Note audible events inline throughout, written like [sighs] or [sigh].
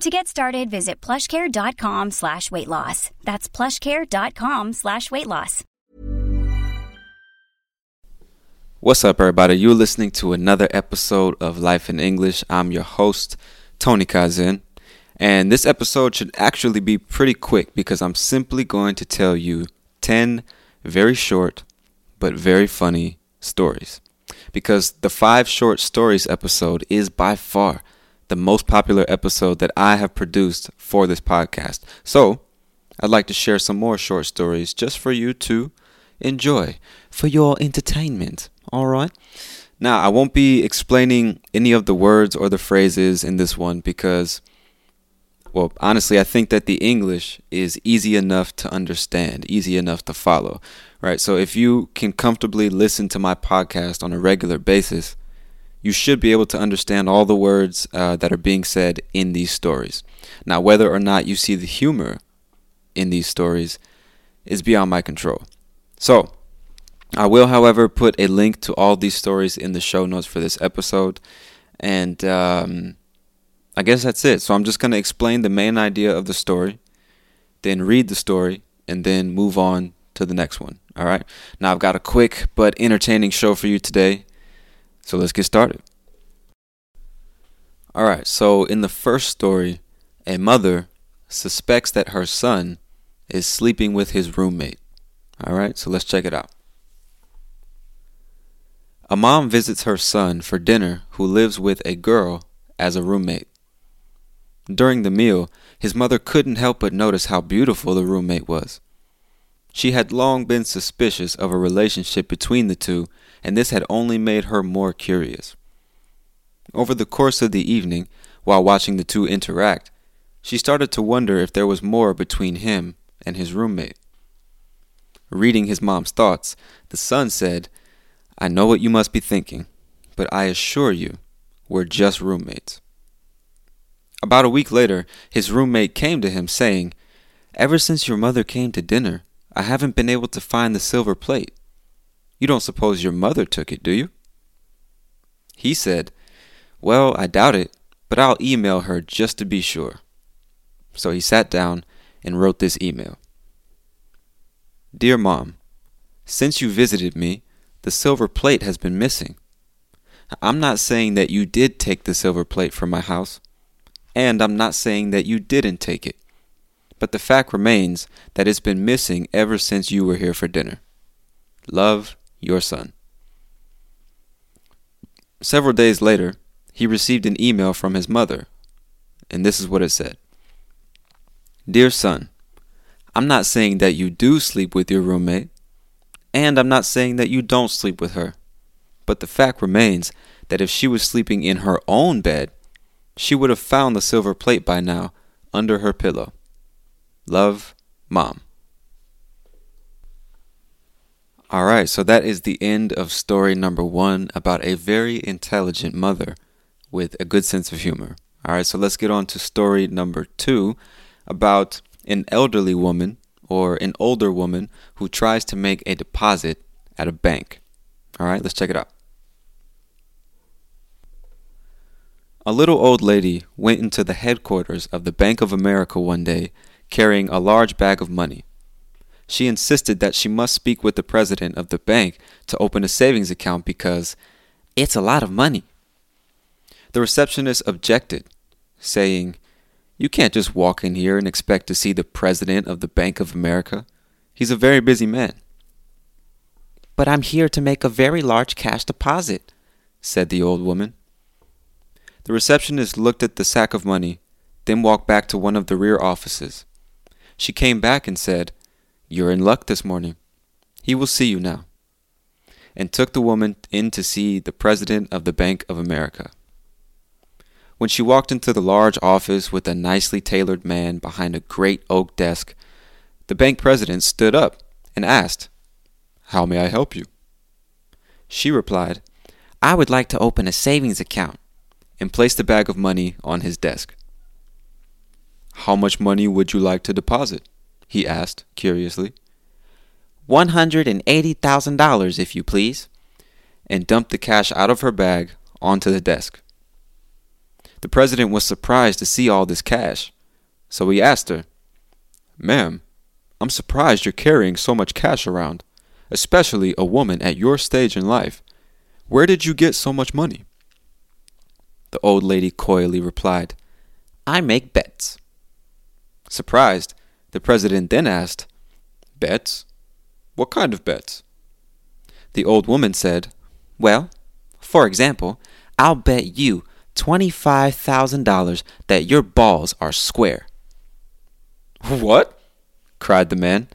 To get started, visit plushcare.com slash weight loss. That's plushcare.com slash weight loss. What's up, everybody? You're listening to another episode of Life in English. I'm your host, Tony Kaizen. And this episode should actually be pretty quick because I'm simply going to tell you 10 very short but very funny stories. Because the five short stories episode is by far the most popular episode that I have produced for this podcast. So, I'd like to share some more short stories just for you to enjoy, for your entertainment. All right? Now, I won't be explaining any of the words or the phrases in this one because, well, honestly, I think that the English is easy enough to understand, easy enough to follow, right? So if you can comfortably listen to my podcast on a regular basis, you should be able to understand all the words uh, that are being said in these stories. Now, whether or not you see the humor in these stories is beyond my control. So, I will, however, put a link to all these stories in the show notes for this episode. And um, I guess that's it. So, I'm just going to explain the main idea of the story, then read the story, and then move on to the next one. All right. Now, I've got a quick but entertaining show for you today. So let's get started. All right, so in the first story, a mother suspects that her son is sleeping with his roommate. All right, so let's check it out. A mom visits her son for dinner who lives with a girl as a roommate. During the meal, his mother couldn't help but notice how beautiful the roommate was. She had long been suspicious of a relationship between the two, and this had only made her more curious. Over the course of the evening, while watching the two interact, she started to wonder if there was more between him and his roommate. Reading his mom's thoughts, the son said, I know what you must be thinking, but I assure you, we're just roommates. About a week later, his roommate came to him saying, Ever since your mother came to dinner, I haven't been able to find the silver plate. You don't suppose your mother took it, do you? He said, Well, I doubt it, but I'll email her just to be sure. So he sat down and wrote this email Dear Mom, since you visited me, the silver plate has been missing. I'm not saying that you did take the silver plate from my house, and I'm not saying that you didn't take it. But the fact remains that it's been missing ever since you were here for dinner. Love, your son. Several days later, he received an email from his mother, and this is what it said Dear son, I'm not saying that you do sleep with your roommate, and I'm not saying that you don't sleep with her, but the fact remains that if she was sleeping in her own bed, she would have found the silver plate by now under her pillow. Love, Mom. All right, so that is the end of story number one about a very intelligent mother with a good sense of humor. All right, so let's get on to story number two about an elderly woman or an older woman who tries to make a deposit at a bank. All right, let's check it out. A little old lady went into the headquarters of the Bank of America one day carrying a large bag of money. She insisted that she must speak with the president of the bank to open a savings account because it's a lot of money. The receptionist objected, saying, You can't just walk in here and expect to see the president of the Bank of America. He's a very busy man. But I'm here to make a very large cash deposit, said the old woman. The receptionist looked at the sack of money, then walked back to one of the rear offices. She came back and said, You're in luck this morning. He will see you now. And took the woman in to see the president of the Bank of America. When she walked into the large office with a nicely tailored man behind a great oak desk, the bank president stood up and asked, How may I help you? She replied, I would like to open a savings account, and placed the bag of money on his desk. How much money would you like to deposit? He asked curiously. One hundred and eighty thousand dollars, if you please, and dumped the cash out of her bag onto the desk. The president was surprised to see all this cash, so he asked her, Ma'am, I'm surprised you're carrying so much cash around, especially a woman at your stage in life. Where did you get so much money? The old lady coyly replied, I make bets. Surprised, the president then asked, Bets? What kind of bets? The old woman said, Well, for example, I'll bet you $25,000 that your balls are square. What? cried the man.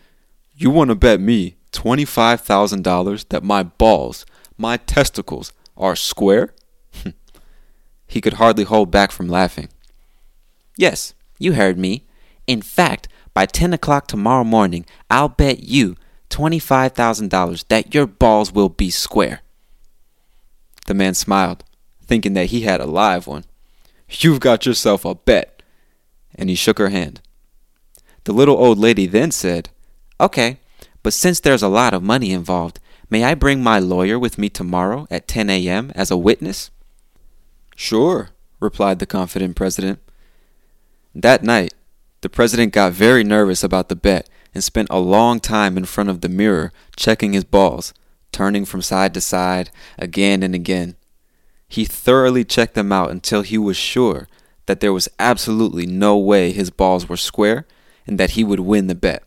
You want to bet me $25,000 that my balls, my testicles, are square? [laughs] he could hardly hold back from laughing. Yes, you heard me. In fact, by 10 o'clock tomorrow morning, I'll bet you $25,000 that your balls will be square. The man smiled thinking that he had a live one. You've got yourself a bet. And he shook her hand. The little old lady then said, Okay, but since there's a lot of money involved, may I bring my lawyer with me tomorrow at 10 a.m. as a witness? Sure, replied the confident president. That night, the president got very nervous about the bet and spent a long time in front of the mirror checking his balls, turning from side to side again and again. He thoroughly checked them out until he was sure that there was absolutely no way his balls were square and that he would win the bet.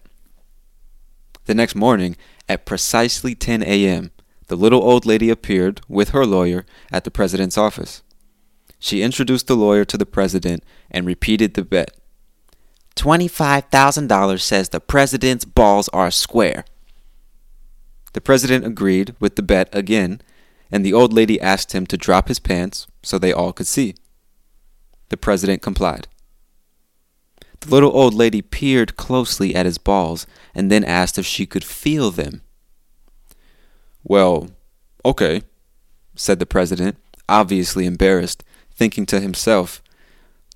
The next morning, at precisely 10 a.m., the little old lady appeared with her lawyer at the president's office. She introduced the lawyer to the president and repeated the bet. $25,000 says the president's balls are square. The president agreed with the bet again and the old lady asked him to drop his pants so they all could see. The president complied. The little old lady peered closely at his balls and then asked if she could feel them. Well, okay, said the president, obviously embarrassed, thinking to himself,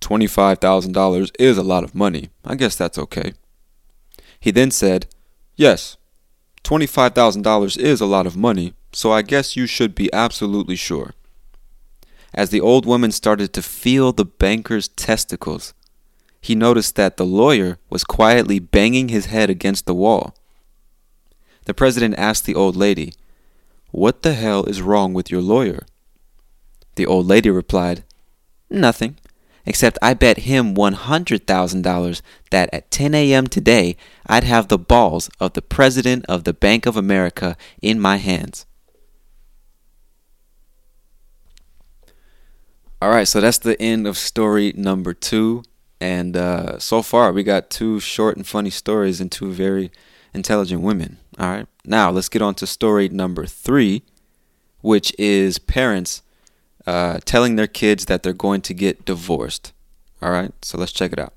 $25,000 is a lot of money. I guess that's okay. He then said, Yes, $25,000 is a lot of money, so I guess you should be absolutely sure. As the old woman started to feel the banker's testicles, he noticed that the lawyer was quietly banging his head against the wall. The president asked the old lady, What the hell is wrong with your lawyer? The old lady replied, Nothing, except I bet him $100,000 that at 10 a.m. today I'd have the balls of the President of the Bank of America in my hands. All right, so that's the end of story number two. And uh, so far, we got two short and funny stories and two very intelligent women. All right, now let's get on to story number three, which is parents uh, telling their kids that they're going to get divorced. All right, so let's check it out.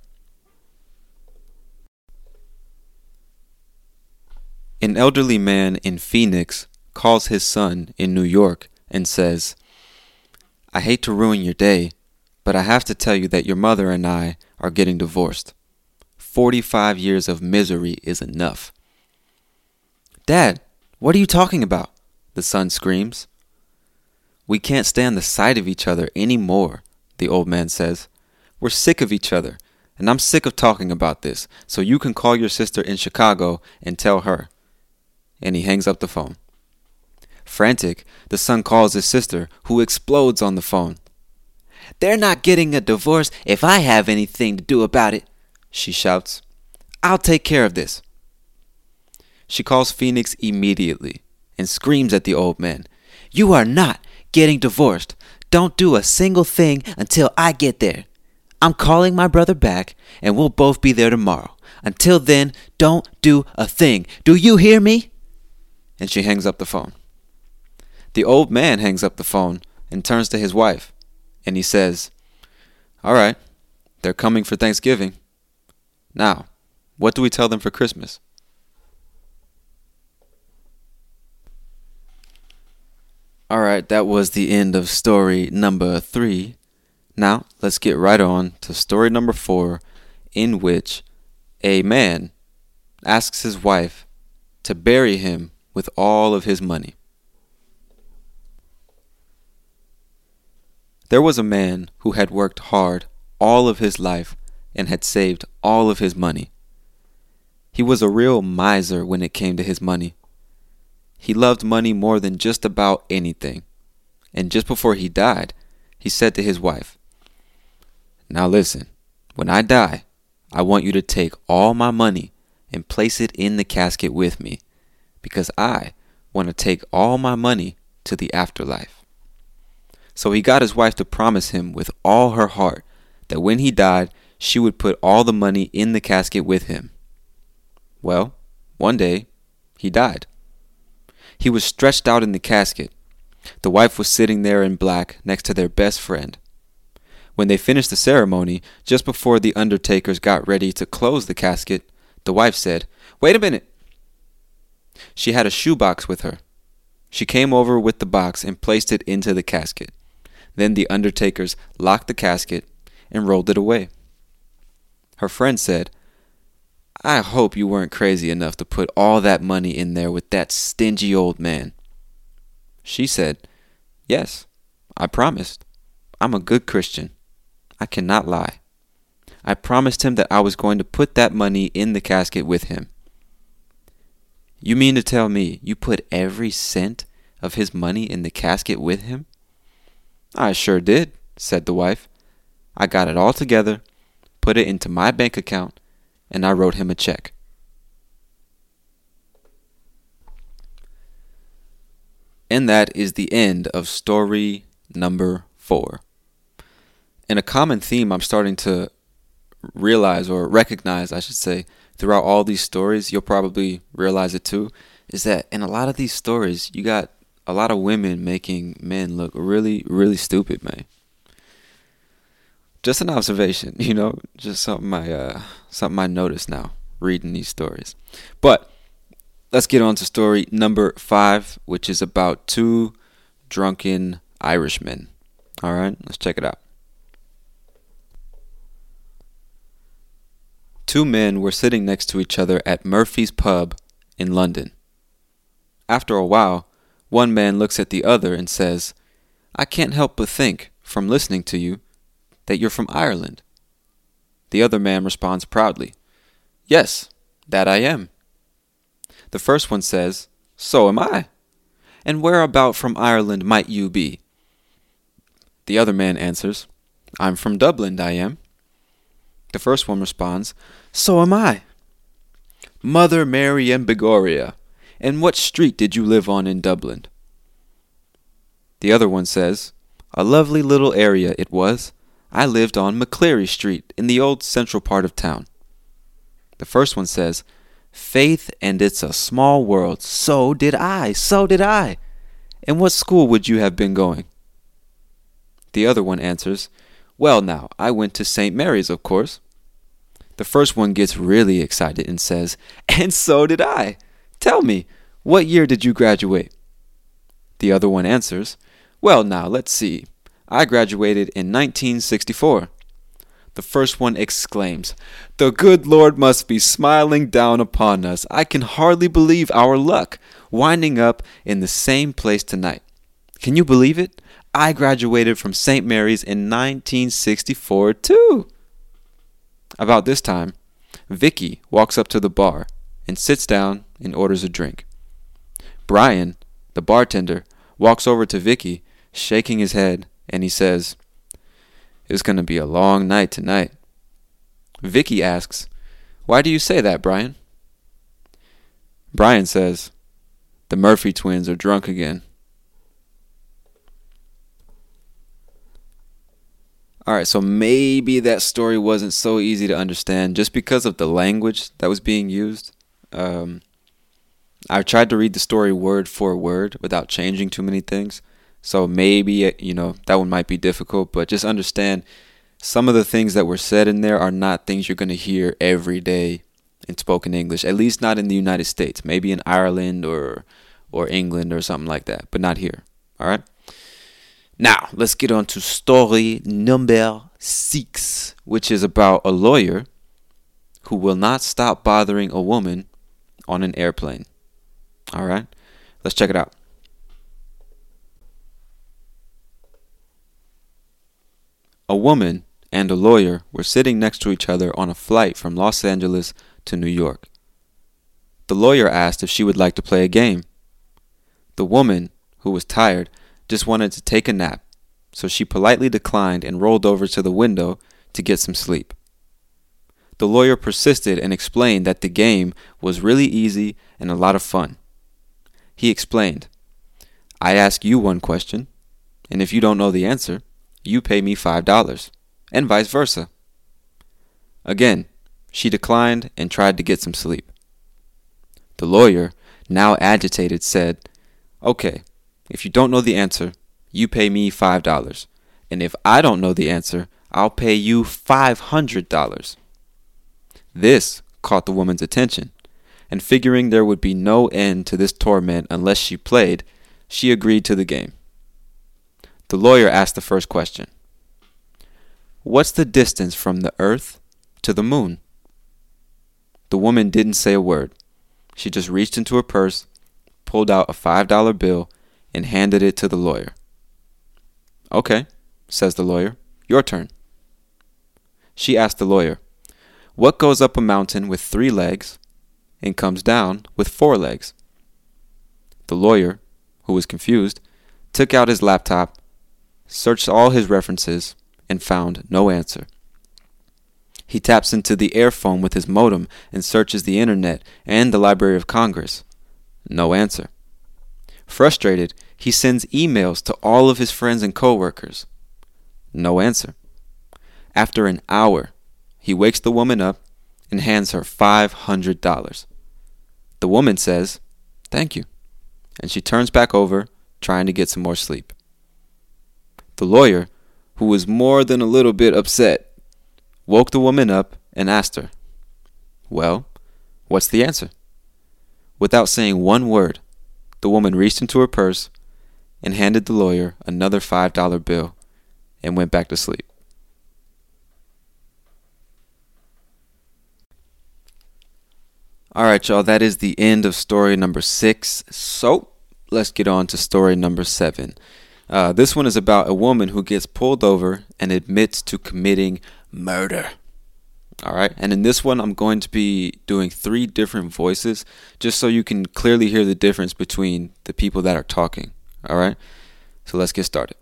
An elderly man in Phoenix calls his son in New York and says, I hate to ruin your day, but I have to tell you that your mother and I are getting divorced. 45 years of misery is enough. Dad, what are you talking about? The son screams. We can't stand the sight of each other any more, the old man says. We're sick of each other, and I'm sick of talking about this, so you can call your sister in Chicago and tell her. And he hangs up the phone. Frantic, the son calls his sister, who explodes on the phone. They're not getting a divorce if I have anything to do about it, she shouts. I'll take care of this. She calls Phoenix immediately and screams at the old man. You are not getting divorced. Don't do a single thing until I get there. I'm calling my brother back and we'll both be there tomorrow. Until then, don't do a thing. Do you hear me? And she hangs up the phone. The old man hangs up the phone and turns to his wife and he says, All right, they're coming for Thanksgiving. Now, what do we tell them for Christmas? All right, that was the end of story number three. Now, let's get right on to story number four, in which a man asks his wife to bury him with all of his money. There was a man who had worked hard all of his life and had saved all of his money. He was a real miser when it came to his money. He loved money more than just about anything. And just before he died, he said to his wife, Now listen, when I die, I want you to take all my money and place it in the casket with me, because I want to take all my money to the afterlife. So he got his wife to promise him with all her heart that when he died, she would put all the money in the casket with him. Well, one day, he died. He was stretched out in the casket. The wife was sitting there in black next to their best friend. When they finished the ceremony, just before the undertakers got ready to close the casket, the wife said, Wait a minute! She had a shoebox with her. She came over with the box and placed it into the casket. Then the undertakers locked the casket and rolled it away. Her friend said, I hope you weren't crazy enough to put all that money in there with that stingy old man. She said, Yes, I promised. I'm a good Christian. I cannot lie. I promised him that I was going to put that money in the casket with him. You mean to tell me you put every cent of his money in the casket with him? I sure did, said the wife. I got it all together, put it into my bank account, and I wrote him a check. And that is the end of story number four. And a common theme I'm starting to realize or recognize, I should say, throughout all these stories, you'll probably realize it too, is that in a lot of these stories, you got a lot of women making men look really, really stupid, man. Just an observation, [laughs] you know, just something I uh, something I noticed now reading these stories. But let's get on to story number five, which is about two drunken Irishmen. All right, let's check it out. Two men were sitting next to each other at Murphy's Pub in London. After a while, one man looks at the other and says, I can't help but think, from listening to you, that you're from Ireland. The other man responds proudly, Yes, that I am. The first one says, So am I. And whereabout from Ireland might you be? The other man answers, I'm from Dublin, I am. The first one responds, So am I. Mother Mary and Begoria, and what street did you live on in Dublin? The other one says, A lovely little area it was. I lived on McCleary Street in the old central part of town. The first one says, Faith and it's a small world. So did I. So did I. And what school would you have been going? The other one answers, Well, now, I went to St. Mary's, of course. The first one gets really excited and says, And so did I. Tell me, what year did you graduate? The other one answers, Well, now, let's see. I graduated in 1964. The first one exclaims, The good Lord must be smiling down upon us. I can hardly believe our luck, winding up in the same place tonight. Can you believe it? I graduated from St. Mary's in 1964, too. About this time, Vicky walks up to the bar and sits down and orders a drink. Brian, the bartender, walks over to Vicky, shaking his head, and he says, It's going to be a long night tonight. Vicky asks, Why do you say that, Brian? Brian says, The Murphy twins are drunk again. All right, so maybe that story wasn't so easy to understand just because of the language that was being used. Um, I tried to read the story word for word without changing too many things. So maybe, uh, you know, that one might be difficult, but just understand some of the things that were said in there are not things you're going to hear every day in spoken English, at least not in the United States. Maybe in Ireland or or England or something like that, but not here. All right? Now, let's get on to story number six, which is about a lawyer who will not stop bothering a woman on an airplane. All right, let's check it out. A woman and a lawyer were sitting next to each other on a flight from Los Angeles to New York. The lawyer asked if she would like to play a game. The woman, who was tired, just wanted to take a nap, so she politely declined and rolled over to the window to get some sleep. The lawyer persisted and explained that the game was really easy and a lot of fun. He explained, I ask you one question, and if you don't know the answer, you pay me $5, and vice versa. Again, she declined and tried to get some sleep. The lawyer, now agitated, said, Okay, if you don't know the answer, you pay me $5. And if I don't know the answer, I'll pay you $500. This caught the woman's attention, and figuring there would be no end to this torment unless she played, she agreed to the game. The lawyer asked the first question What's the distance from the earth to the moon? The woman didn't say a word. She just reached into her purse, pulled out a $5 bill, and handed it to the lawyer. Okay, says the lawyer. Your turn. She asked the lawyer, What goes up a mountain with three legs and comes down with four legs? The lawyer, who was confused, took out his laptop, searched all his references, and found no answer. He taps into the airphone with his modem and searches the internet and the Library of Congress. No answer. Frustrated, he sends emails to all of his friends and coworkers. No answer. After an hour, he wakes the woman up and hands her $500. The woman says, Thank you, and she turns back over, trying to get some more sleep. The lawyer, who was more than a little bit upset, woke the woman up and asked her, Well, what's the answer? Without saying one word, the woman reached into her purse and handed the lawyer another $5 bill and went back to sleep. All right, y'all, that is the end of story number six. So let's get on to story number seven. Uh, this one is about a woman who gets pulled over and admits to committing murder. All right, and in this one, I'm going to be doing three different voices just so you can clearly hear the difference between the people that are talking. All right, so let's get started.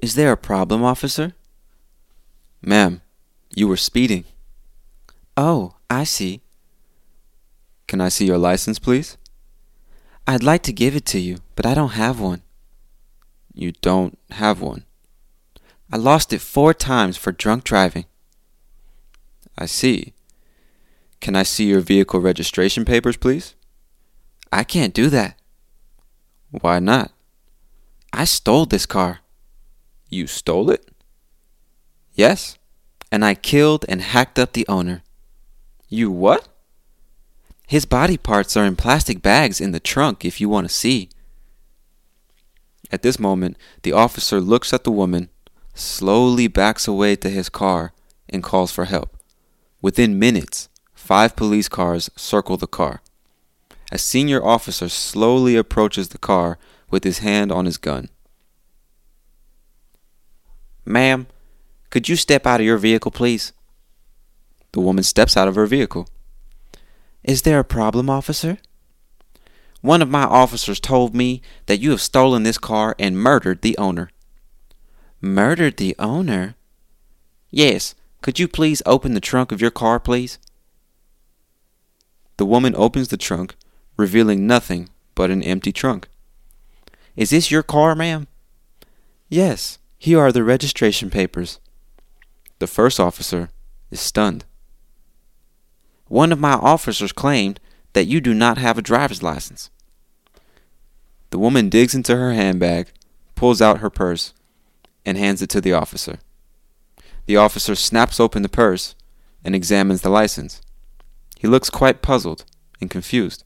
Is there a problem, officer? Ma'am, you were speeding. Oh, I see. Can I see your license, please? I'd like to give it to you, but I don't have one. You don't have one? I lost it four times for drunk driving. I see. Can I see your vehicle registration papers, please? I can't do that. Why not? I stole this car. You stole it? Yes, and I killed and hacked up the owner. You what? His body parts are in plastic bags in the trunk if you want to see. At this moment, the officer looks at the woman, slowly backs away to his car and calls for help. Within minutes, five police cars circle the car. A senior officer slowly approaches the car with his hand on his gun. Ma'am, could you step out of your vehicle, please? The woman steps out of her vehicle. Is there a problem, officer? One of my officers told me that you have stolen this car and murdered the owner. Murdered the owner? Yes. Could you please open the trunk of your car, please? The woman opens the trunk, revealing nothing but an empty trunk. Is this your car, ma'am? Yes. Here are the registration papers. The first officer is stunned. One of my officers claimed that you do not have a driver's license. The woman digs into her handbag, pulls out her purse, and hands it to the officer. The officer snaps open the purse and examines the license. He looks quite puzzled and confused.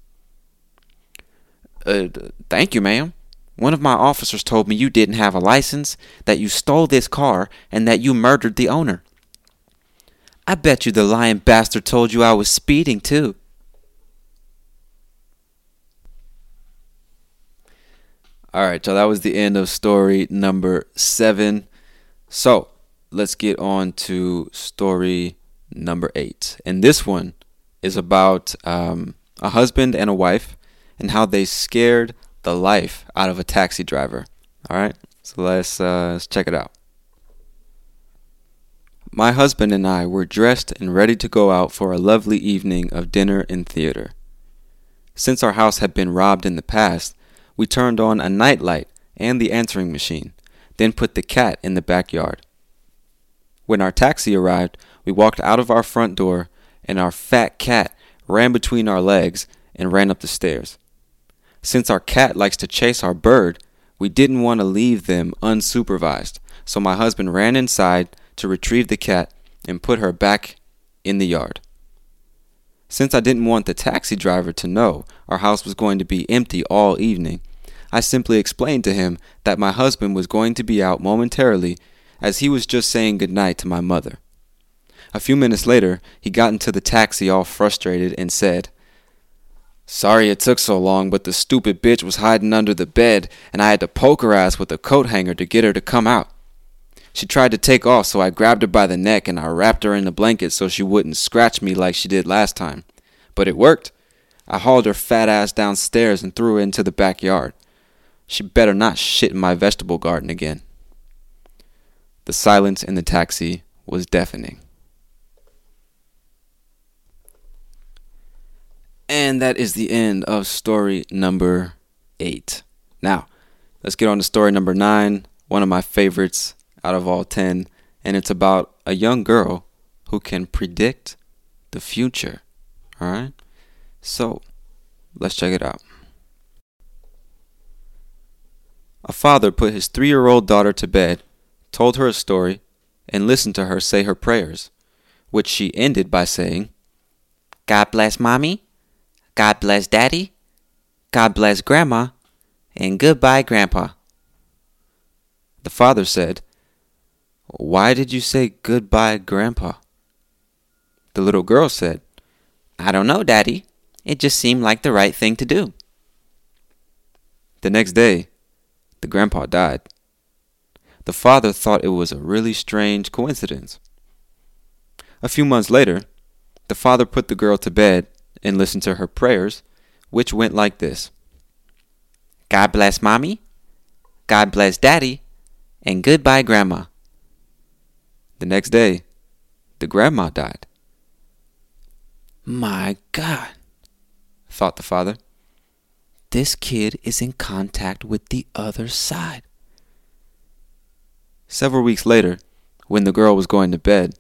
Uh, thank you, ma'am. One of my officers told me you didn't have a license, that you stole this car, and that you murdered the owner. I bet you the lying bastard told you I was speeding, too. All right, so that was the end of story number seven. So let's get on to story number eight. And this one is about um, a husband and a wife and how they scared the life out of a taxi driver. All right, so let's, uh, let's check it out. My husband and I were dressed and ready to go out for a lovely evening of dinner and theater. Since our house had been robbed in the past, we turned on a night light and the answering machine, then put the cat in the backyard. When our taxi arrived, we walked out of our front door, and our fat cat ran between our legs and ran up the stairs. Since our cat likes to chase our bird, we didn't want to leave them unsupervised, so my husband ran inside to retrieve the cat and put her back in the yard. Since I didn't want the taxi driver to know our house was going to be empty all evening, I simply explained to him that my husband was going to be out momentarily as he was just saying good night to my mother. A few minutes later, he got into the taxi all frustrated and said, Sorry it took so long, but the stupid bitch was hiding under the bed, and I had to poke her ass with a coat hanger to get her to come out. She tried to take off, so I grabbed her by the neck and I wrapped her in the blanket so she wouldn't scratch me like she did last time. But it worked. I hauled her fat ass downstairs and threw her into the backyard. She better not shit in my vegetable garden again. The silence in the taxi was deafening. And that is the end of story number eight. Now, let's get on to story number nine, one of my favorites out of all 10, and it's about a young girl who can predict the future. All right? So, let's check it out. A father put his three year old daughter to bed, told her a story, and listened to her say her prayers, which she ended by saying, God bless mommy, God bless daddy, God bless grandma, and goodbye grandpa. The father said, why did you say goodbye, Grandpa? The little girl said, I don't know, Daddy. It just seemed like the right thing to do. The next day, the grandpa died. The father thought it was a really strange coincidence. A few months later, the father put the girl to bed and listened to her prayers, which went like this God bless Mommy, God bless Daddy, and goodbye, Grandma. The next day, the grandma died. My God, thought the father. This kid is in contact with the other side. Several weeks later, when the girl was going to bed,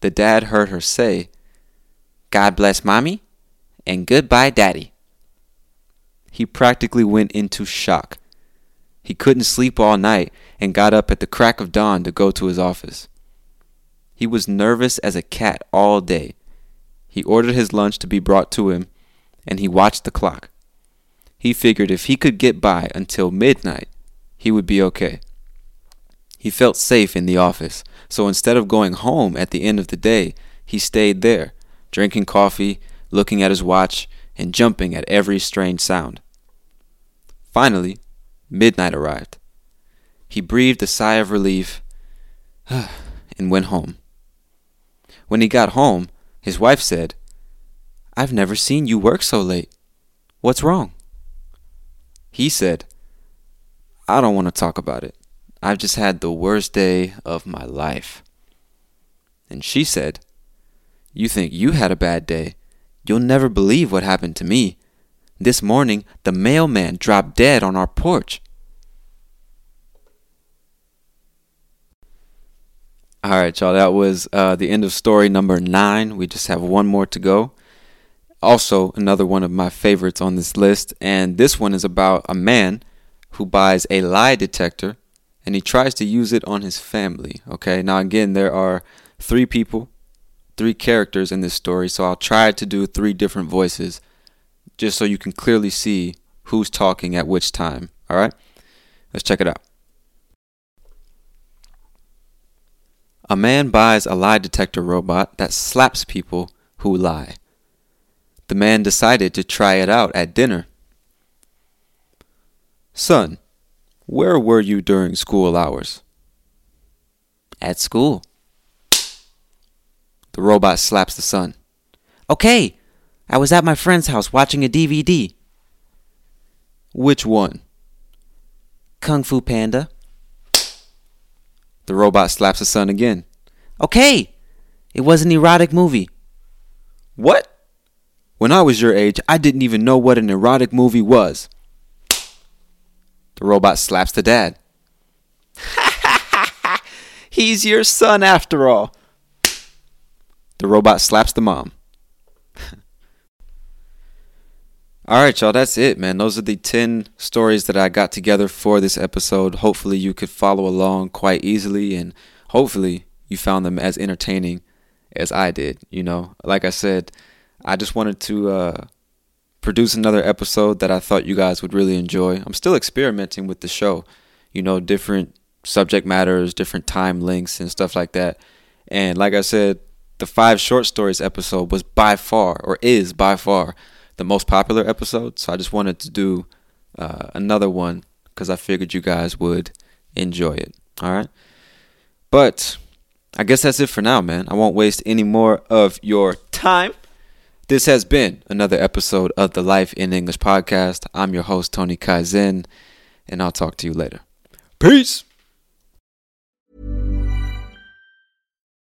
the dad heard her say, God bless mommy and goodbye daddy. He practically went into shock. He couldn't sleep all night and got up at the crack of dawn to go to his office. He was nervous as a cat all day. He ordered his lunch to be brought to him, and he watched the clock. He figured if he could get by until midnight, he would be okay. He felt safe in the office, so instead of going home at the end of the day, he stayed there, drinking coffee, looking at his watch, and jumping at every strange sound. Finally, midnight arrived. He breathed a sigh of relief [sighs] and went home. When he got home, his wife said, I've never seen you work so late. What's wrong? He said, I don't want to talk about it. I've just had the worst day of my life. And she said, You think you had a bad day? You'll never believe what happened to me. This morning, the mailman dropped dead on our porch. All right, y'all. That was uh, the end of story number nine. We just have one more to go. Also, another one of my favorites on this list, and this one is about a man who buys a lie detector and he tries to use it on his family. Okay, now again, there are three people, three characters in this story, so I'll try to do three different voices just so you can clearly see who's talking at which time. All right, let's check it out. A man buys a lie detector robot that slaps people who lie. The man decided to try it out at dinner. Son, where were you during school hours? At school. The robot slaps the son. Okay, I was at my friend's house watching a DVD. Which one? Kung Fu Panda. The robot slaps the son again. Okay, it was an erotic movie. What? When I was your age, I didn't even know what an erotic movie was. The robot slaps the dad. [laughs] He's your son after all. The robot slaps the mom. All right, y'all, that's it, man. Those are the 10 stories that I got together for this episode. Hopefully, you could follow along quite easily, and hopefully, you found them as entertaining as I did. You know, like I said, I just wanted to uh, produce another episode that I thought you guys would really enjoy. I'm still experimenting with the show, you know, different subject matters, different time links, and stuff like that. And like I said, the five short stories episode was by far, or is by far, the most popular episode. So I just wanted to do uh, another one because I figured you guys would enjoy it. All right. But I guess that's it for now, man. I won't waste any more of your time. This has been another episode of the Life in English podcast. I'm your host, Tony Kaizen, and I'll talk to you later. Peace.